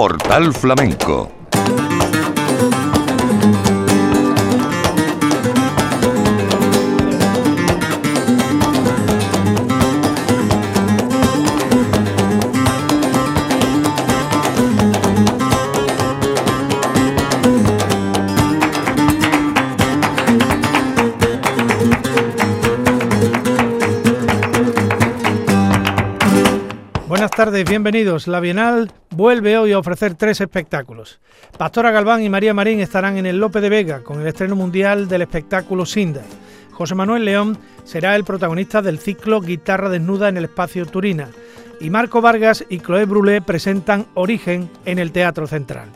Portal Flamenco Buenas tardes, bienvenidos. La Bienal vuelve hoy a ofrecer tres espectáculos. Pastora Galván y María Marín estarán en el Lope de Vega con el estreno mundial del espectáculo Sinda. José Manuel León será el protagonista del ciclo Guitarra Desnuda en el Espacio Turina. Y Marco Vargas y Chloé Brulé presentan Origen en el Teatro Central.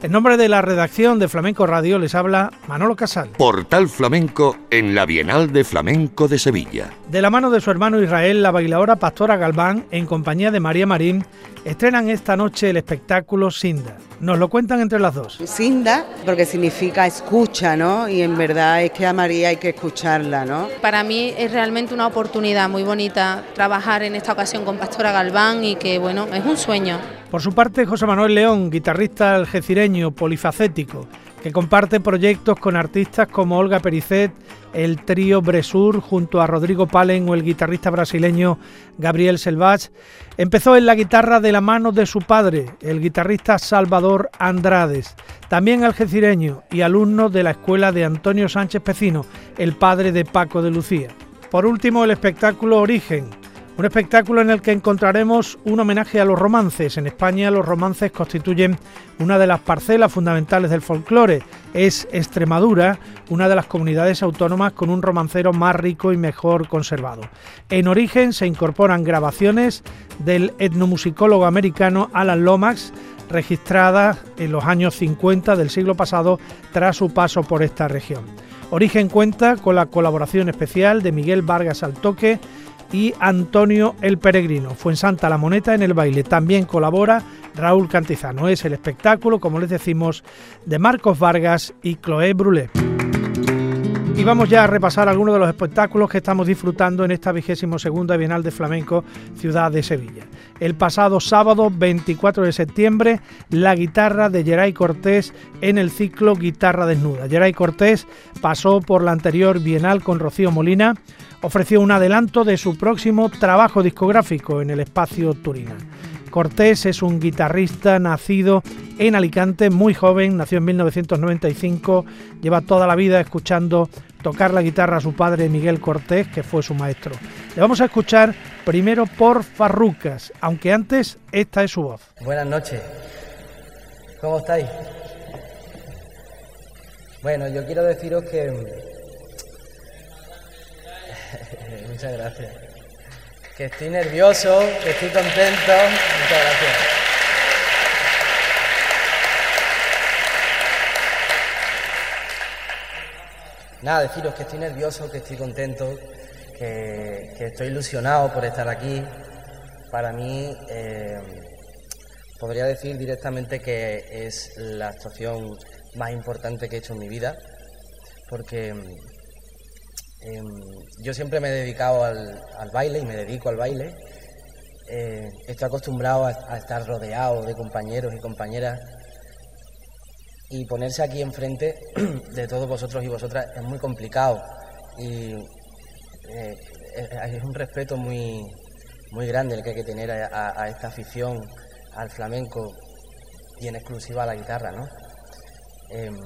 En nombre de la redacción de Flamenco Radio les habla Manolo Casal. Portal Flamenco en la Bienal de Flamenco de Sevilla. De la mano de su hermano Israel, la bailadora Pastora Galván, en compañía de María Marín, estrenan esta noche el espectáculo Sinda. Nos lo cuentan entre las dos. Sinda, porque significa escucha, ¿no? Y en verdad es que a María hay que escucharla, ¿no? Para mí es realmente una oportunidad muy bonita trabajar en esta ocasión con Pastora Galván y que, bueno, es un sueño. Por su parte, José Manuel León, guitarrista algecireño polifacético, que comparte proyectos con artistas como Olga Pericet, el trío Bresur junto a Rodrigo Palen o el guitarrista brasileño Gabriel Selvach, empezó en la guitarra de la mano de su padre, el guitarrista Salvador Andrades, también algecireño y alumno de la escuela de Antonio Sánchez Pecino, el padre de Paco de Lucía. Por último, el espectáculo Origen, un espectáculo en el que encontraremos un homenaje a los romances. En España los romances constituyen una de las parcelas fundamentales del folclore. Es Extremadura una de las comunidades autónomas con un romancero más rico y mejor conservado. En origen se incorporan grabaciones del etnomusicólogo americano Alan Lomax, registradas en los años 50 del siglo pasado tras su paso por esta región. Origen cuenta con la colaboración especial de Miguel Vargas Altoque, y Antonio el Peregrino. Fue en Santa La Moneta en el baile. También colabora Raúl Cantizano. Es el espectáculo, como les decimos, de Marcos Vargas y Chloé Brulé. Y vamos ya a repasar algunos de los espectáculos que estamos disfrutando en esta vigésimo segunda Bienal de Flamenco Ciudad de Sevilla. El pasado sábado 24 de septiembre, la guitarra de Geray Cortés en el ciclo Guitarra Desnuda. Geray Cortés pasó por la anterior Bienal con Rocío Molina, ofreció un adelanto de su próximo trabajo discográfico en el espacio Turina. Cortés es un guitarrista nacido en Alicante, muy joven, nació en 1995, lleva toda la vida escuchando tocar la guitarra a su padre Miguel Cortés, que fue su maestro. Le vamos a escuchar primero por Farrucas, aunque antes esta es su voz. Buenas noches, ¿cómo estáis? Bueno, yo quiero deciros que Muchas gracias. Que estoy nervioso, que estoy contento. Muchas gracias. Nada, deciros que estoy nervioso, que estoy contento, que, estoy ilusionado por estar aquí. Para mí, eh, podría decir directamente que es la actuación más importante que he hecho en mi vida, porque Em, yo siempre me he dedicado al, baile y me dedico al baile. Eh, estoy acostumbrado a, estar rodeado de compañeros y compañeras y ponerse aquí enfrente de todos vosotros y vosotras es muy complicado y eh, es un respeto muy, muy grande el que hay que tener a, esta afición al flamenco y en exclusiva a la guitarra. ¿no? Em,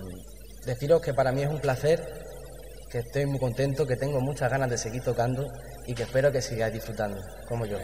deciros que para mí es un placer que estoy muy contento, que tengo muchas ganas de seguir tocando y que espero que sigáis disfrutando, como yo.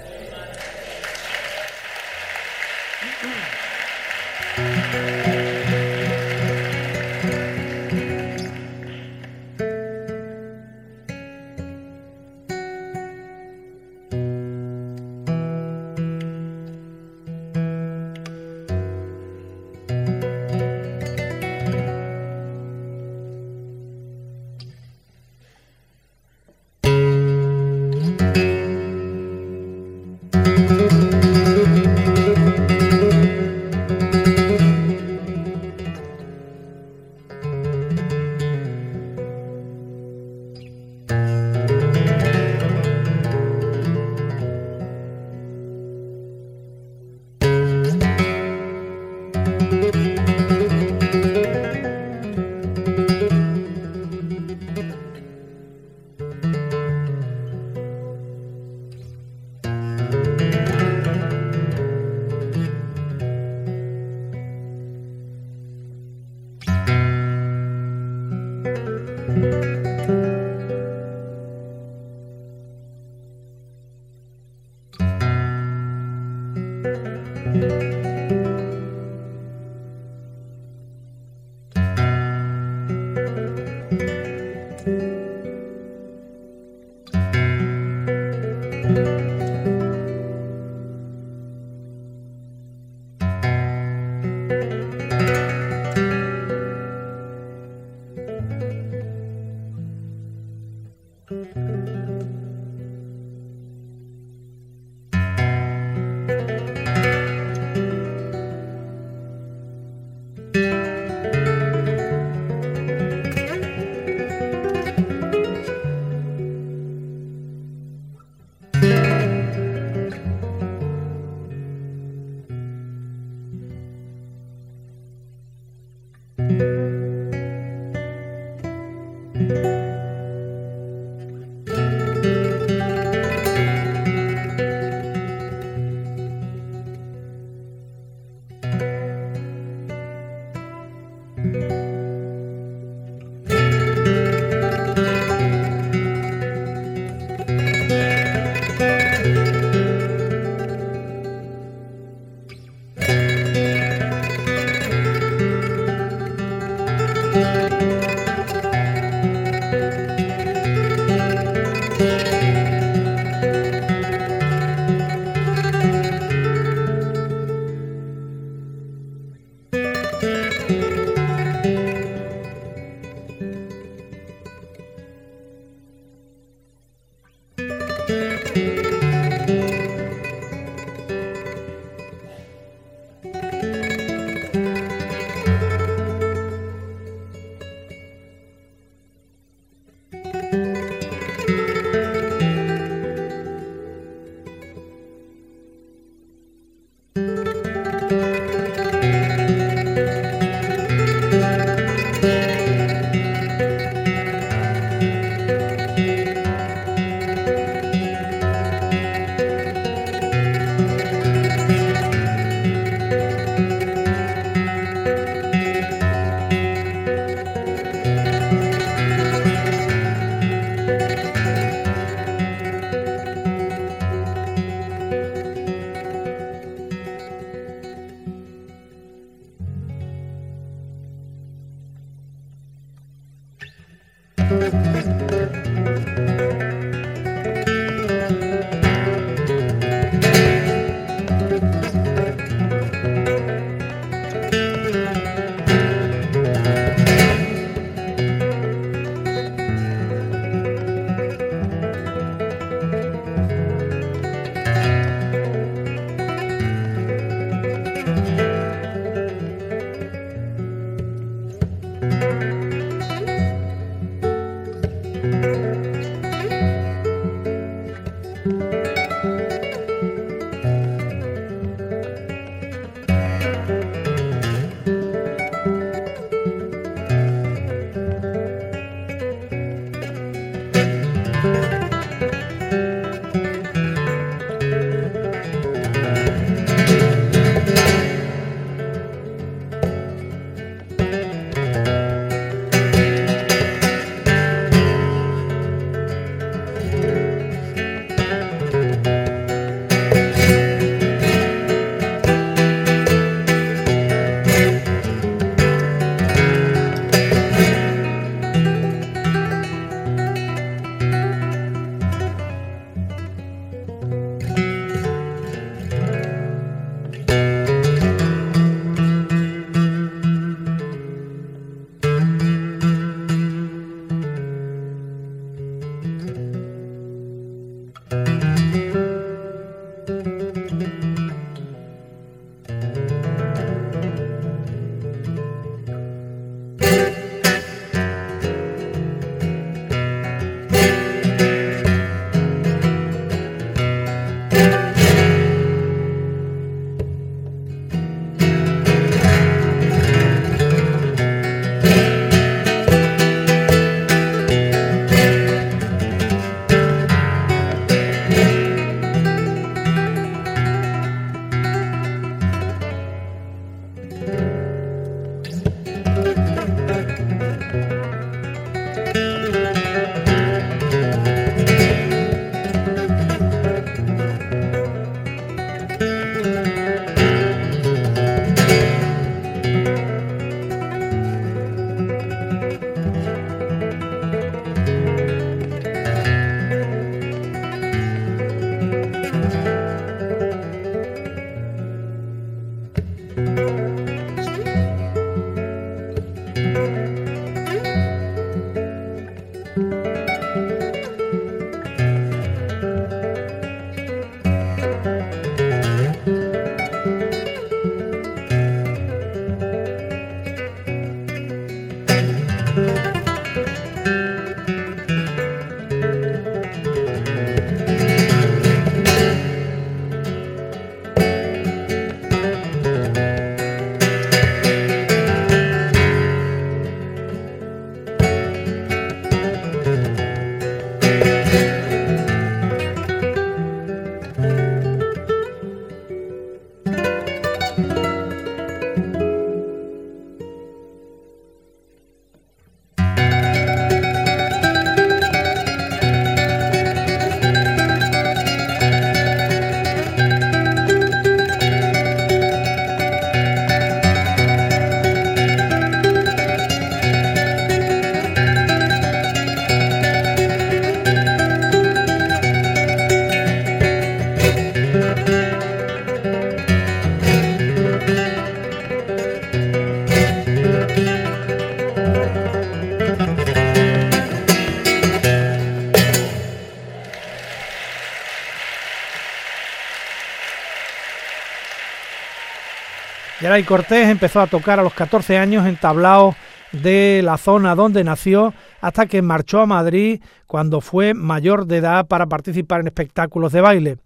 Cortés empezó a tocar a los 14 años en tablaos de la zona donde nació hasta que marchó a Madrid cuando fue mayor de edad para participar en espectáculos de baile.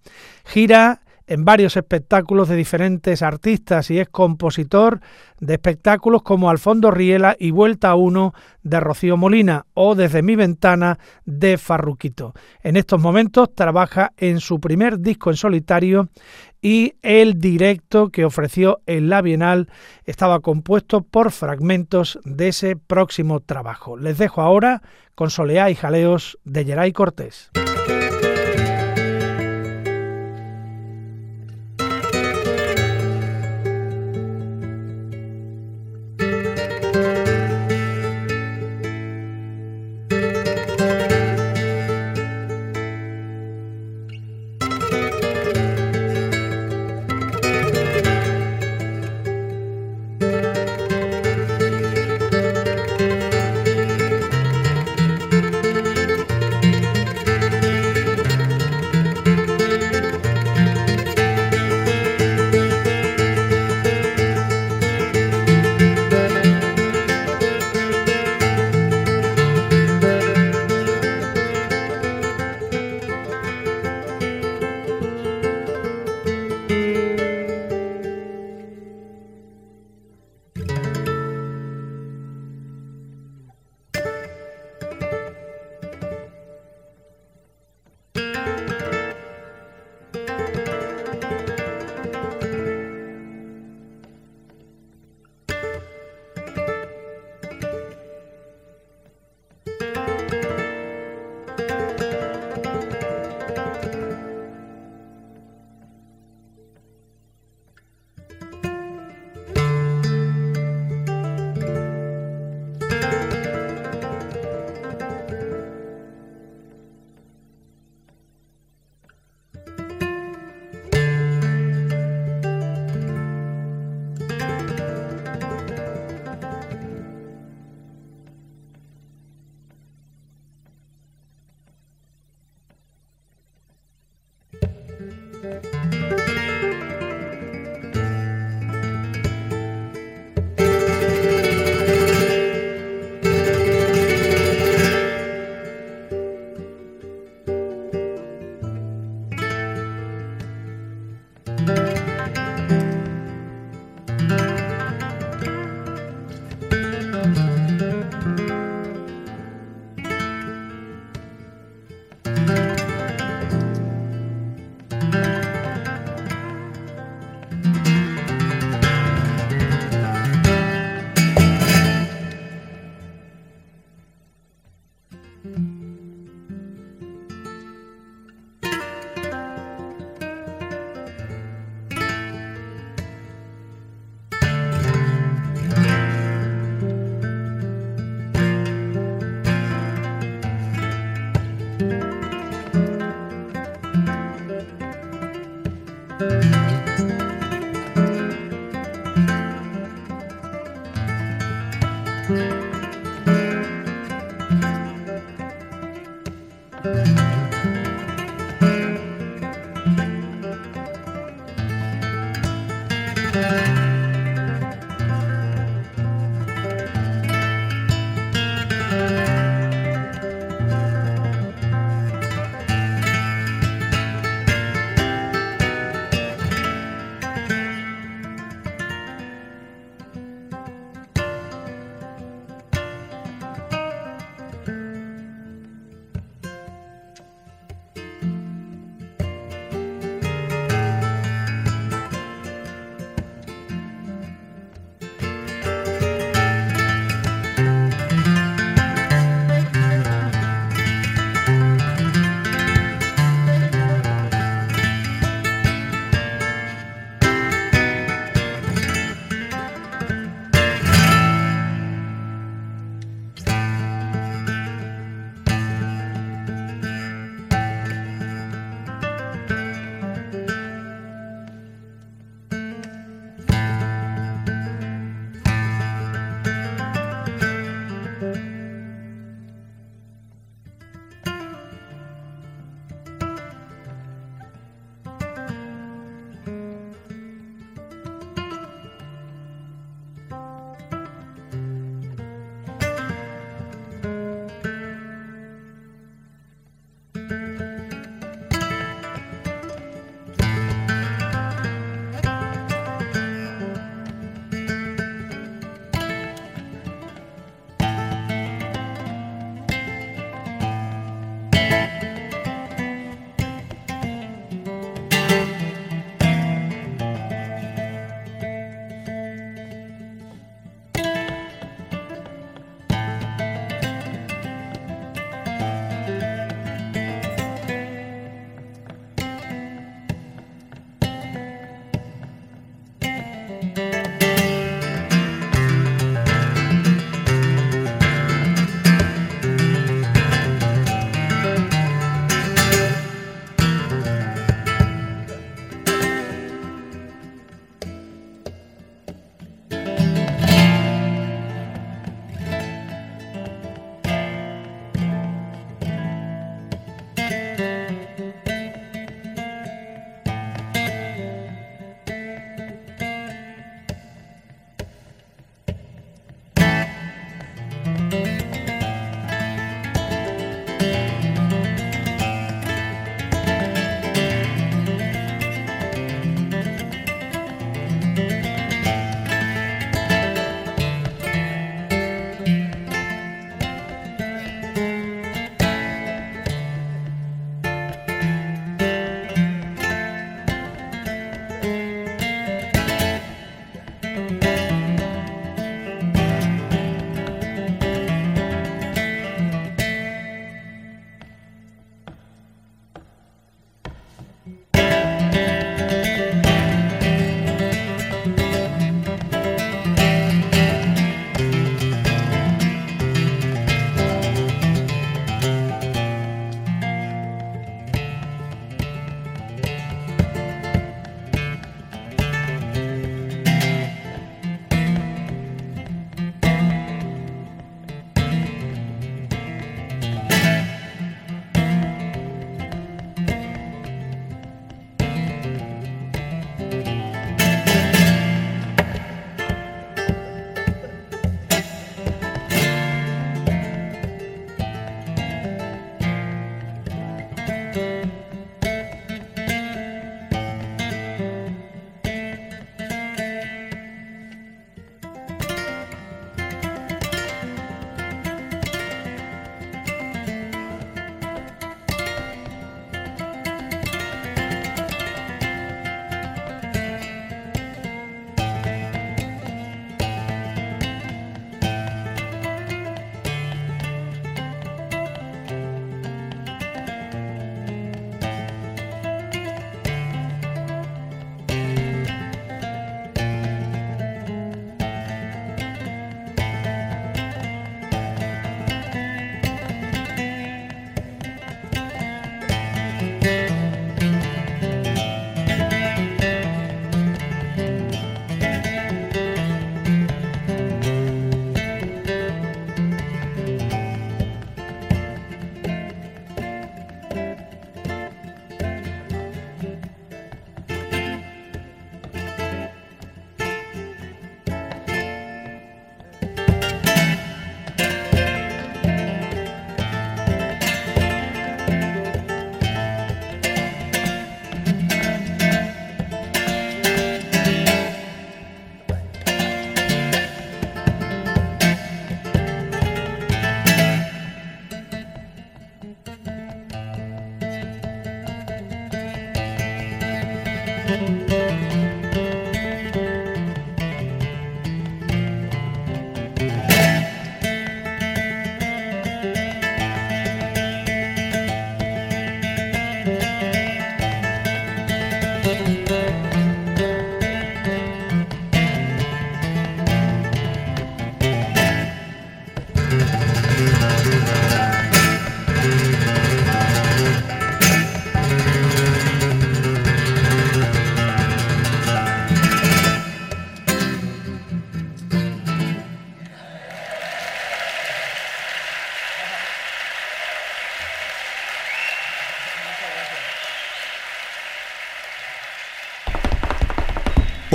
Gira en varios espectáculos de diferentes artistas y es compositor de espectáculos como Al fondo Riela y Vuelta a uno de Rocío Molina o Desde mi ventana de Farruquito. En estos momentos trabaja en su primer disco en solitario y el directo que ofreció en la Bienal estaba compuesto por fragmentos de ese próximo trabajo. Les dejo ahora con Soleá y Jaleos de Geray Cortés.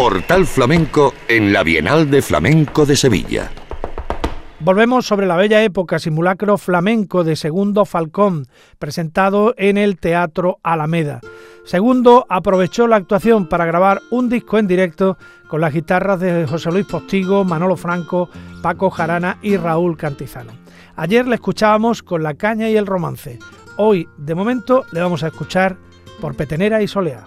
Portal Flamenco en la Bienal de Flamenco de Sevilla. Volvemos sobre la bella época simulacro flamenco de Segundo Falcón, presentado en el Teatro Alameda. Segundo aprovechó la actuación para grabar un disco en directo con las guitarras de José Luis Postigo, Manolo Franco, Paco Jarana y Raúl Cantizano. Ayer le escuchábamos con La Caña y el Romance. Hoy, de momento, le vamos a escuchar por Petenera y Soleá.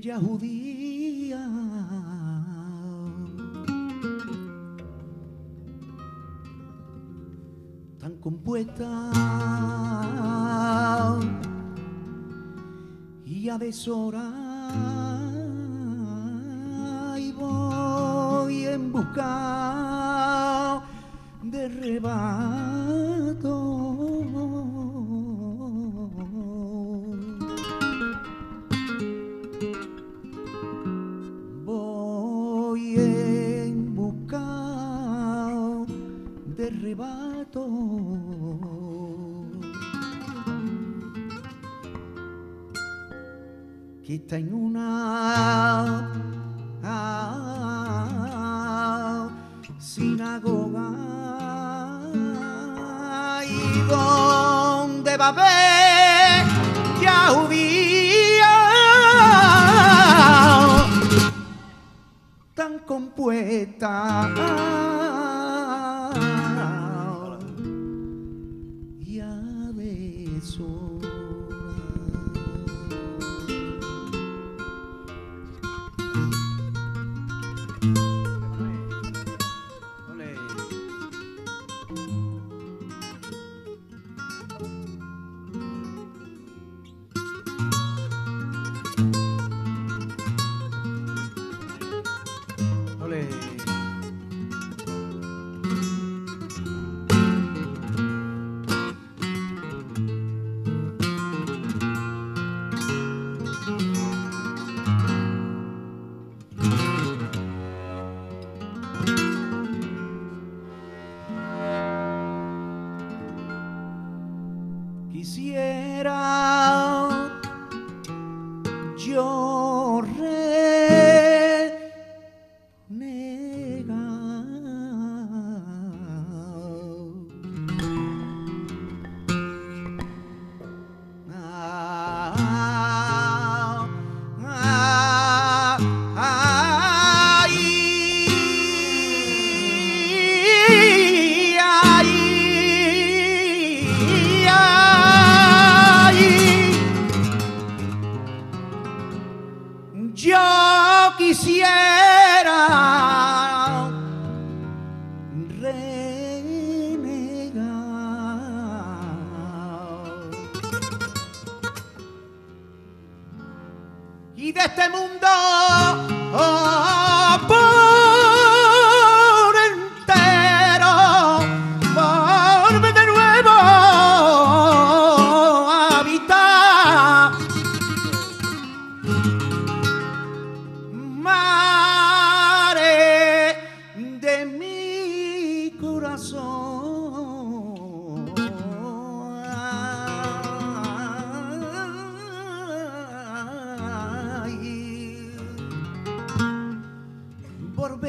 Bella judía? Tan compuesta y a deshora y voy en busca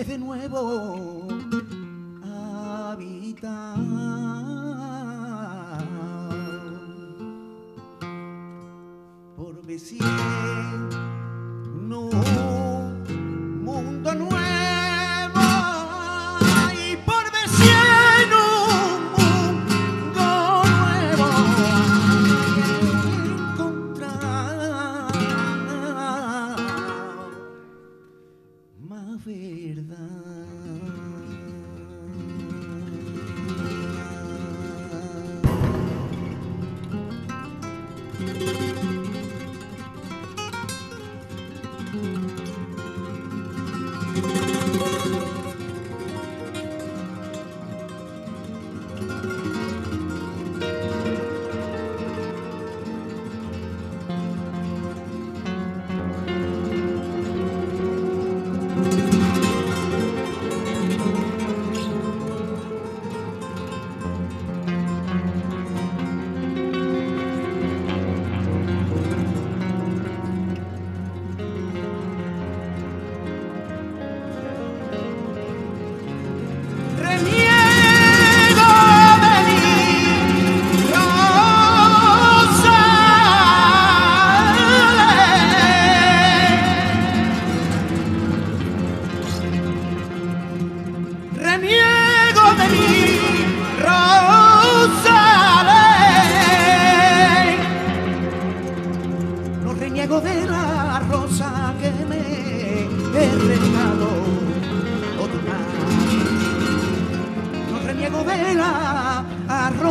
de nuevo.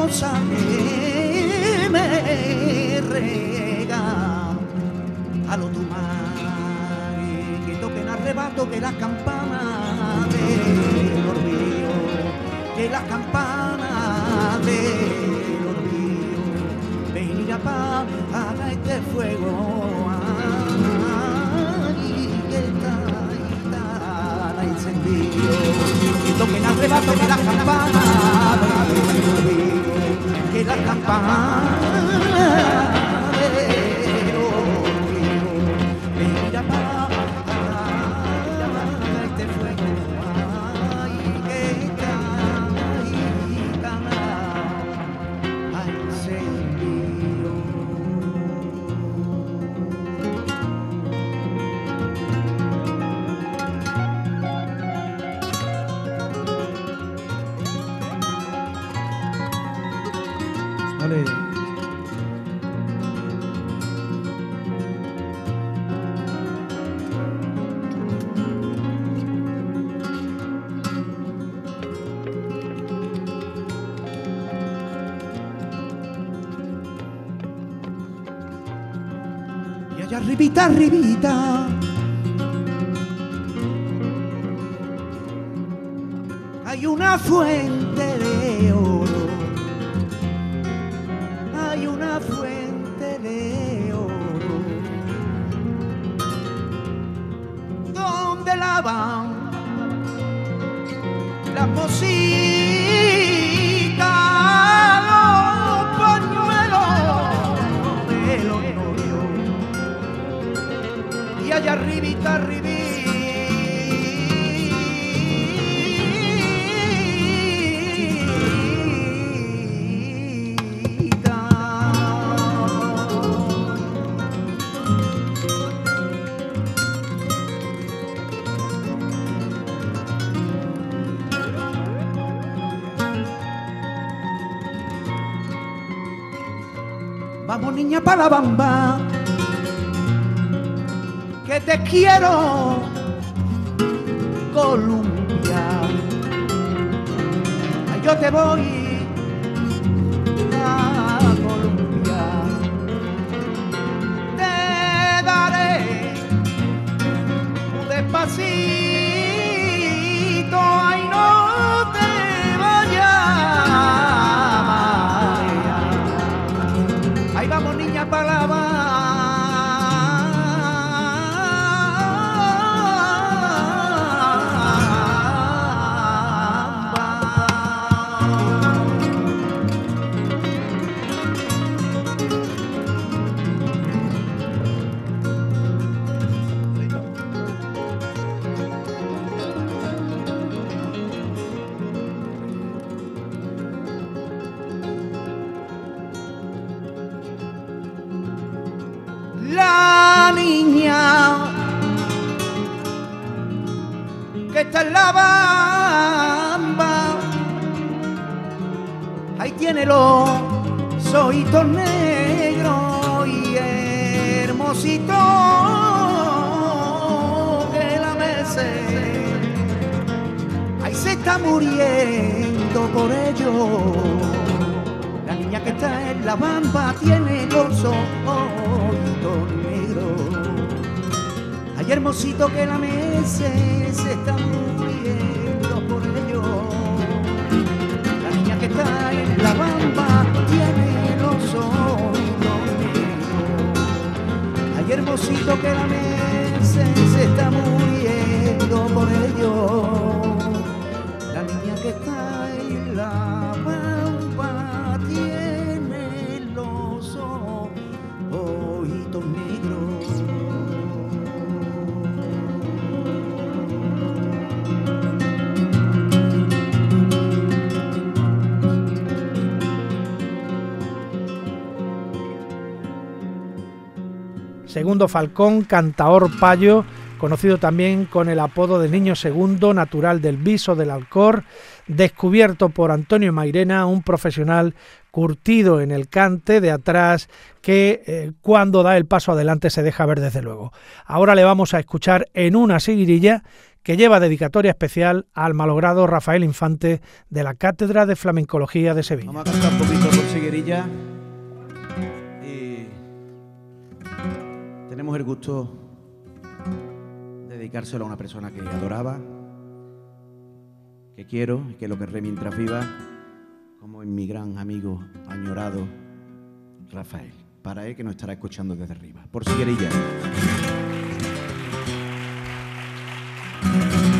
rosa que me rega a lo tomar que toquen arrebato que las campanas del olvido que las campanas del olvido venir a paz haga este fuego incendio y toquen arrebato que las campanas que la campana está arriba. y allá arribita arribita. Vamos niña para la bamba te quiero, Colombia. Yo te voy a Colombia. Te daré un despacito. Tiene los ojitos negros. Ay, hermosito que la mece se está muriendo por ello. La niña que está en la bamba tiene los ojitos negros. Ay, hermosito que la mece se está muriendo por ello. La niña que está en la Segundo Falcón, cantaor payo, conocido también con el apodo de Niño Segundo, natural del Viso del Alcor, descubierto por Antonio Mairena, un profesional curtido en el cante de atrás que eh, cuando da el paso adelante se deja ver desde luego. Ahora le vamos a escuchar en una seguirilla que lleva dedicatoria especial al malogrado Rafael Infante de la Cátedra de Flamencología de Sevilla. Vamos a cantar un poquito por Siguerilla. El gusto de dedicárselo a una persona que adoraba, que quiero y que lo querré mientras viva, como en mi gran amigo añorado Rafael. Para él que nos estará escuchando desde arriba. Por Siguerilla. Maestro.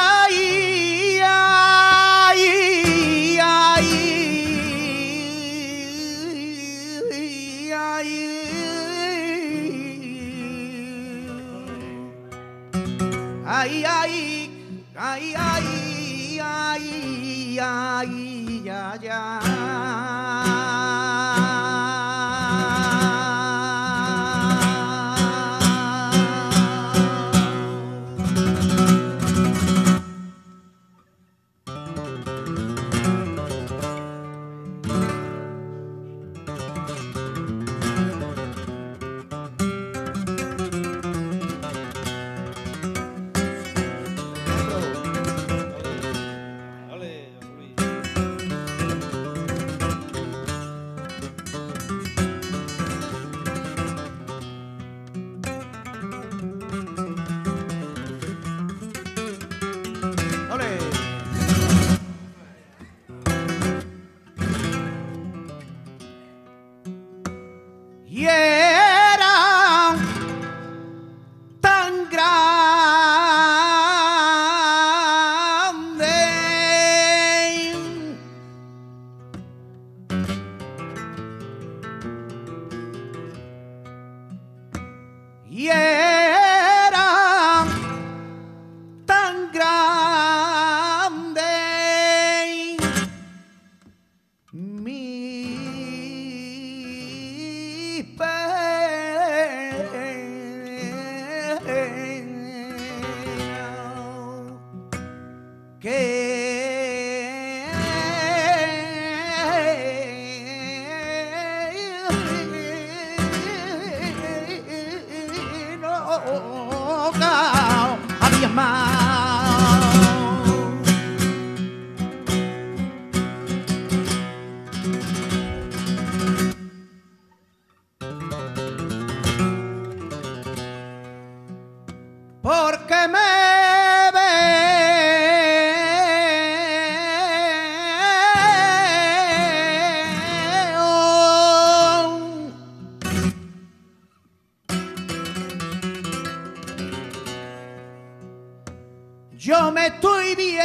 Yo me estoy viendo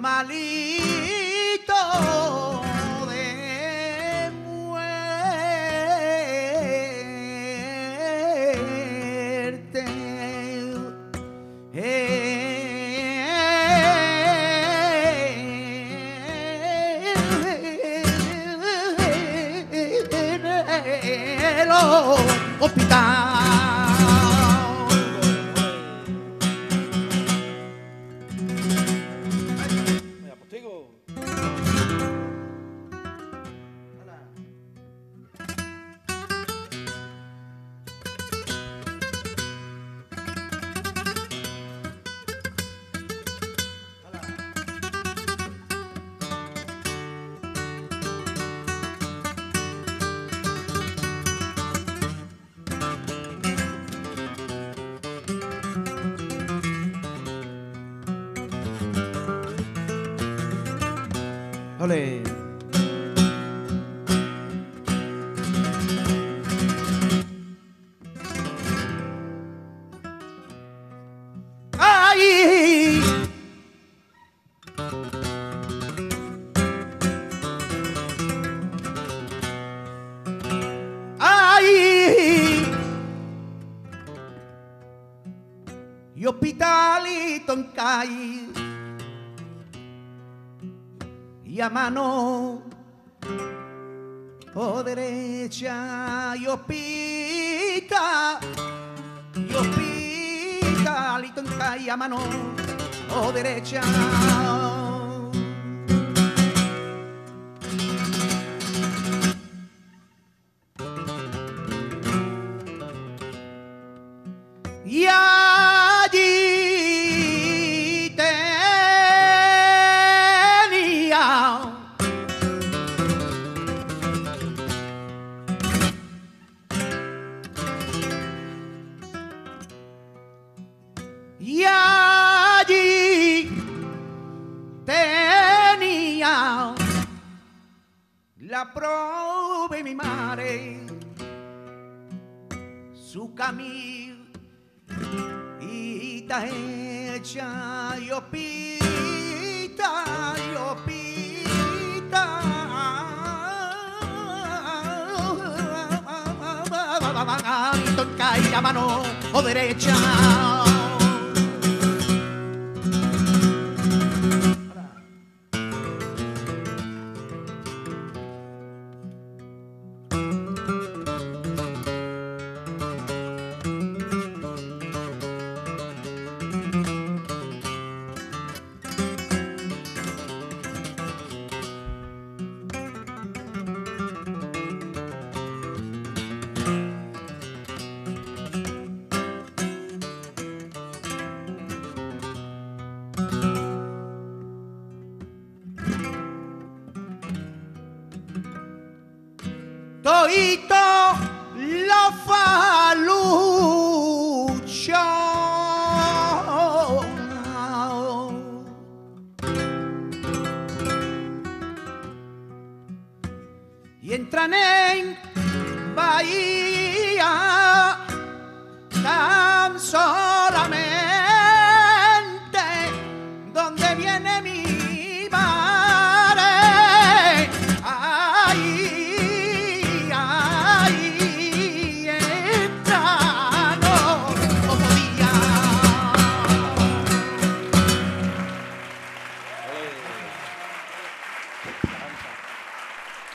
malito. y a mano o derecha y hospital y hospital y tonca y a mano o derecha. Y a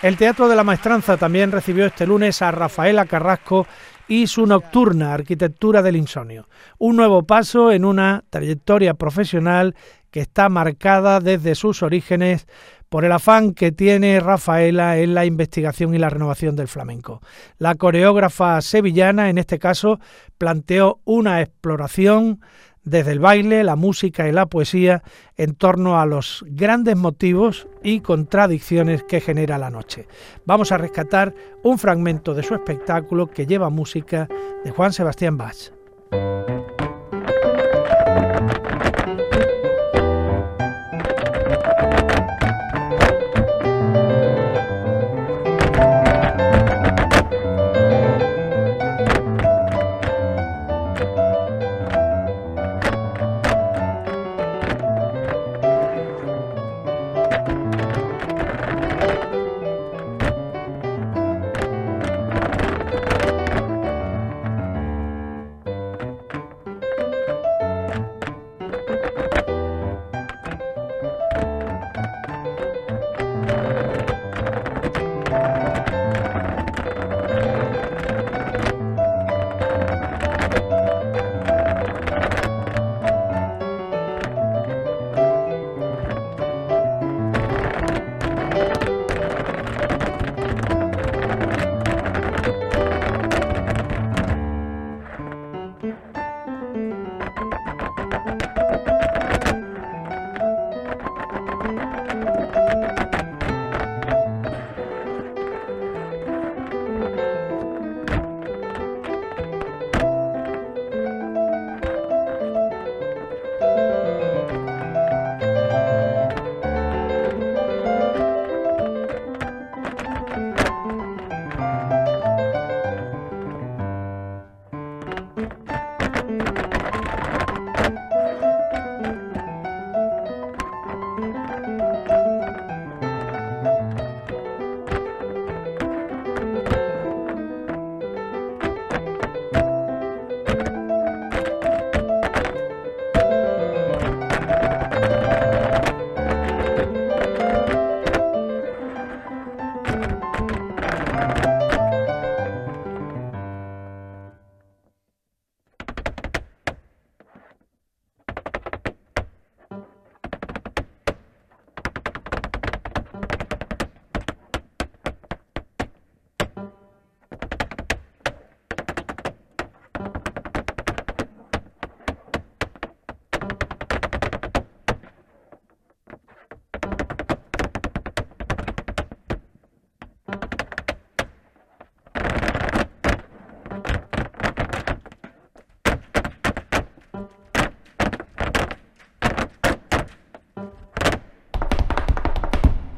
El Teatro de la Maestranza también recibió este lunes a Rafaela Carrasco y su nocturna Arquitectura del Insomnio. Un nuevo paso en una trayectoria profesional que está marcada desde sus orígenes por el afán que tiene Rafaela en la investigación y la renovación del flamenco. La coreógrafa sevillana, en este caso, planteó una exploración desde el baile, la música y la poesía en torno a los grandes motivos y contradicciones que genera la noche. Vamos a rescatar un fragmento de su espectáculo que lleva música de Juan Sebastián Bach.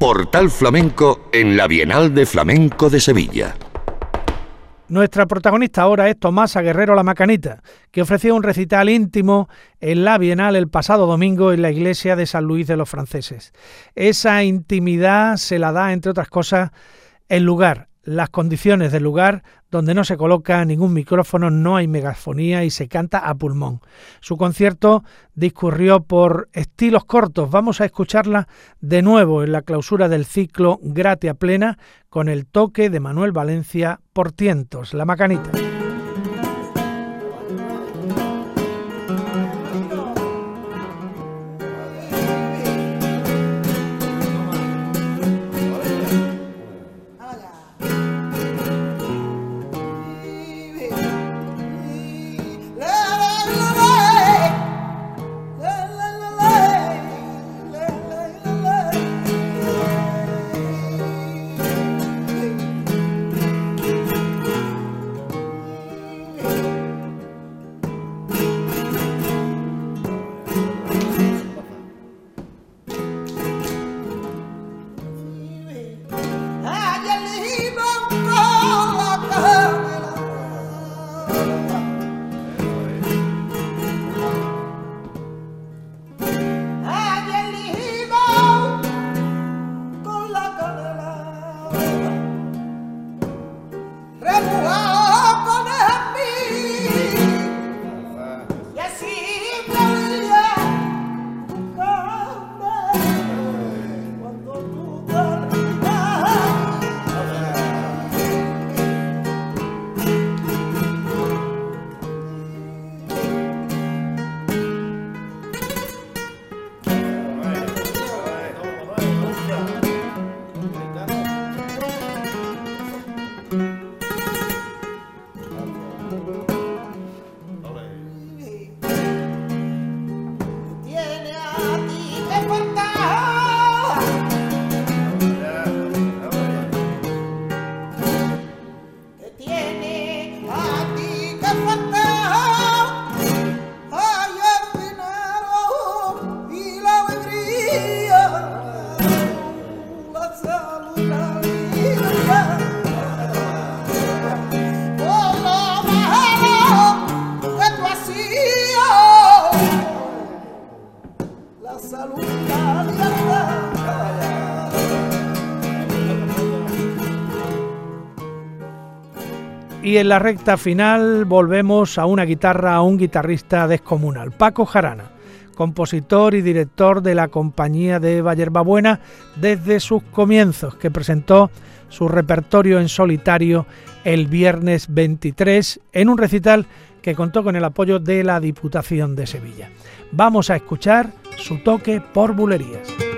Portal Flamenco en la Bienal de Flamenco de Sevilla. Nuestra protagonista ahora es Tomasa Guerrero La Macanita, que ofreció un recital íntimo en la Bienal el pasado domingo en la iglesia de San Luis de los Franceses. Esa intimidad se la da, entre otras cosas, el lugar, las condiciones del lugar donde no se coloca ningún micrófono, no hay megafonía y se canta a pulmón. Su concierto discurrió por estilos cortos. Vamos a escucharla de nuevo en la clausura del ciclo Gratia Plena con el toque de Manuel Valencia por tientos, la macanita. En la recta final volvemos a una guitarra, a un guitarrista descomunal, Paco Jarana, compositor y director de la compañía de Buena desde sus comienzos, que presentó su repertorio en solitario el viernes 23 en un recital que contó con el apoyo de la Diputación de Sevilla. Vamos a escuchar su toque por bulerías.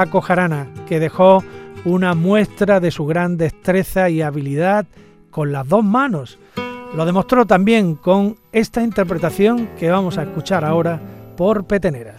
Paco Jarana, que dejó una muestra de su gran destreza y habilidad con las dos manos. Lo demostró también con esta interpretación que vamos a escuchar ahora por Petenera.